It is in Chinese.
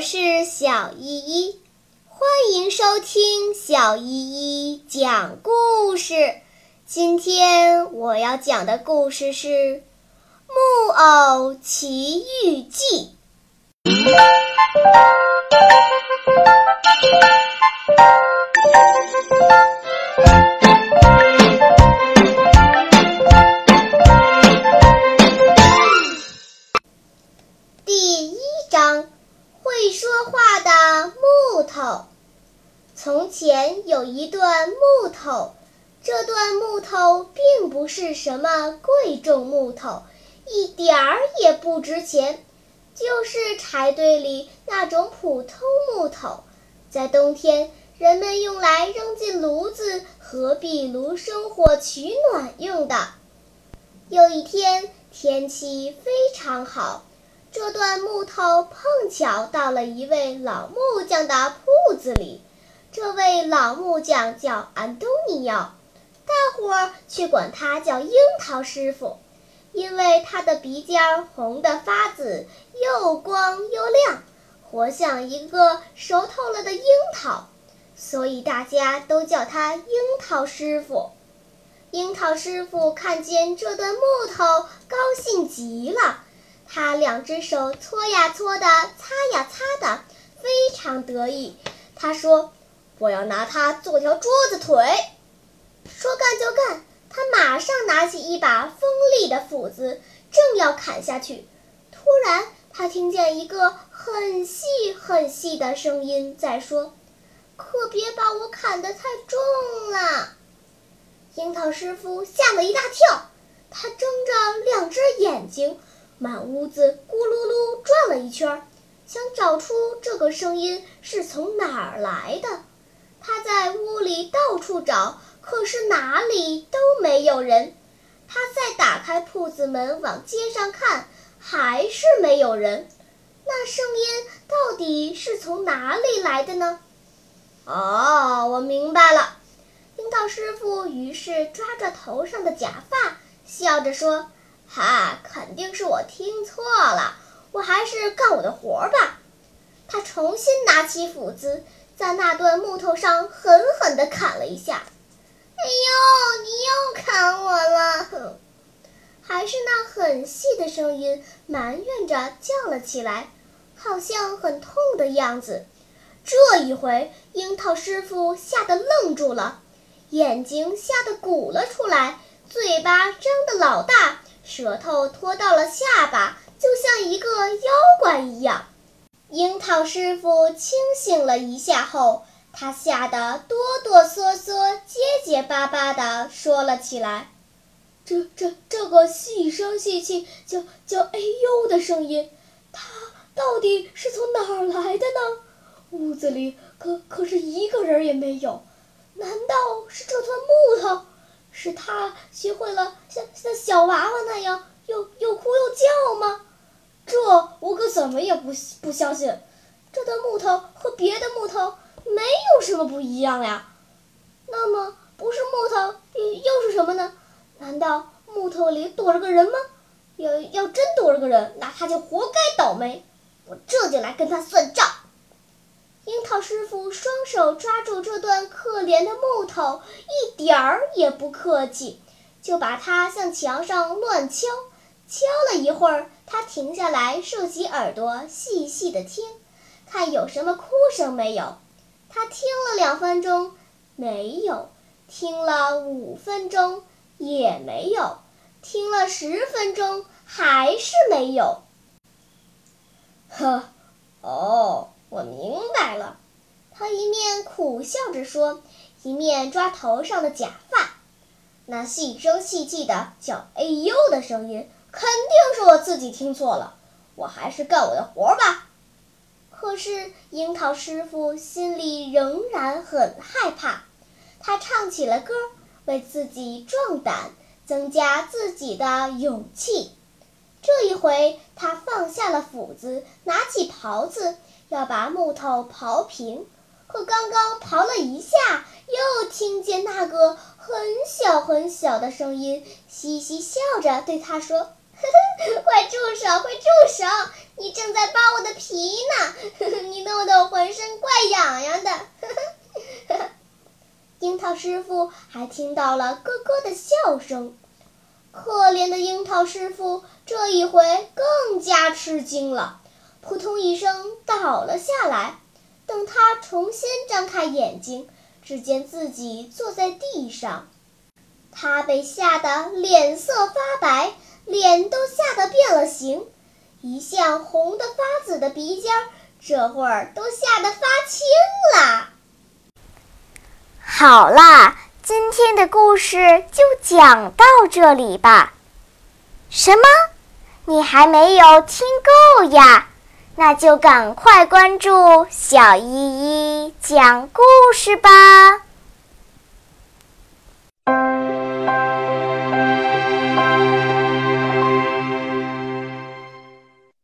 我是小依依，欢迎收听小依依讲故事。今天我要讲的故事是《木偶奇遇记》。头。从前有一段木头，这段木头并不是什么贵重木头，一点儿也不值钱，就是柴堆里那种普通木头，在冬天人们用来扔进炉子和壁炉生火取暖用的。有一天天气非常好。这段木头碰巧到了一位老木匠的铺子里。这位老木匠叫安东尼奥，大伙儿却管他叫樱桃师傅，因为他的鼻尖红得发紫，又光又亮，活像一个熟透了的樱桃，所以大家都叫他樱桃师傅。樱桃师傅看见这段木头，高兴极了。他两只手搓呀搓的，擦呀擦的，非常得意。他说：“我要拿它做条桌子腿。”说干就干，他马上拿起一把锋利的斧子，正要砍下去，突然他听见一个很细很细的声音在说：“可别把我砍得太重了。”樱桃师傅吓了一大跳，他睁着两只眼睛。满屋子咕噜噜转了一圈，想找出这个声音是从哪儿来的。他在屋里到处找，可是哪里都没有人。他再打开铺子门往街上看，还是没有人。那声音到底是从哪里来的呢？哦，我明白了。樱桃师傅于是抓着头上的假发，笑着说。哈，肯定是我听错了，我还是干我的活儿吧。他重新拿起斧子，在那段木头上狠狠地砍了一下。哎呦，你又砍我了！还是那很细的声音，埋怨着叫了起来，好像很痛的样子。这一回，樱桃师傅吓得愣住了，眼睛吓得鼓了出来，嘴巴张得老大。舌头拖到了下巴，就像一个妖怪一样。樱桃师傅清醒了一下后，他吓得哆哆嗦嗦、结结巴巴地说了起来：“这、这、这个细声细气、叫叫哎呦的声音，它到底是从哪儿来的呢？屋子里可可是一个人也没有，难道是这团木头？”是他学会了像像小娃娃那样又又哭又叫吗？这我可怎么也不不相信。这的木头和别的木头没有什么不一样呀。那么不是木头又是什么呢？难道木头里躲着个人吗？要要真躲着个人，那他就活该倒霉。我这就来跟他算账。樱桃师傅双手抓住这段可怜的木头，一点儿也不客气，就把它向墙上乱敲。敲了一会儿，他停下来，竖起耳朵，细细的听，看有什么哭声没有。他听了两分钟，没有；听了五分钟，也没有；听了十分钟，还是没有。呵，哦。我明来了，他一面苦笑着说，一面抓头上的假发。那细声细气的叫“哎呦”的声音，肯定是我自己听错了。我还是干我的活吧。可是樱桃师傅心里仍然很害怕，他唱起了歌，为自己壮胆，增加自己的勇气。这一回，他放下了斧子，拿起刨子。要把木头刨平，可刚刚刨了一下，又听见那个很小很小的声音，嘻嘻笑着对他说：“呵 呵快住手！快住手！你正在扒我的皮呢！呵 呵你弄得我浑身怪痒痒的。呵呵 樱桃师傅还听到了咯咯的笑声。可怜的樱桃师傅这一回更加吃惊了，扑通一声倒了下来。等他重新睁开眼睛，只见自己坐在地上。他被吓得脸色发白，脸都吓得变了形，一向红的发紫的鼻尖儿，这会儿都吓得发青了。好啦，今天的故事就讲到这里吧。什么？你还没有听够呀？那就赶快关注小依依讲故事吧。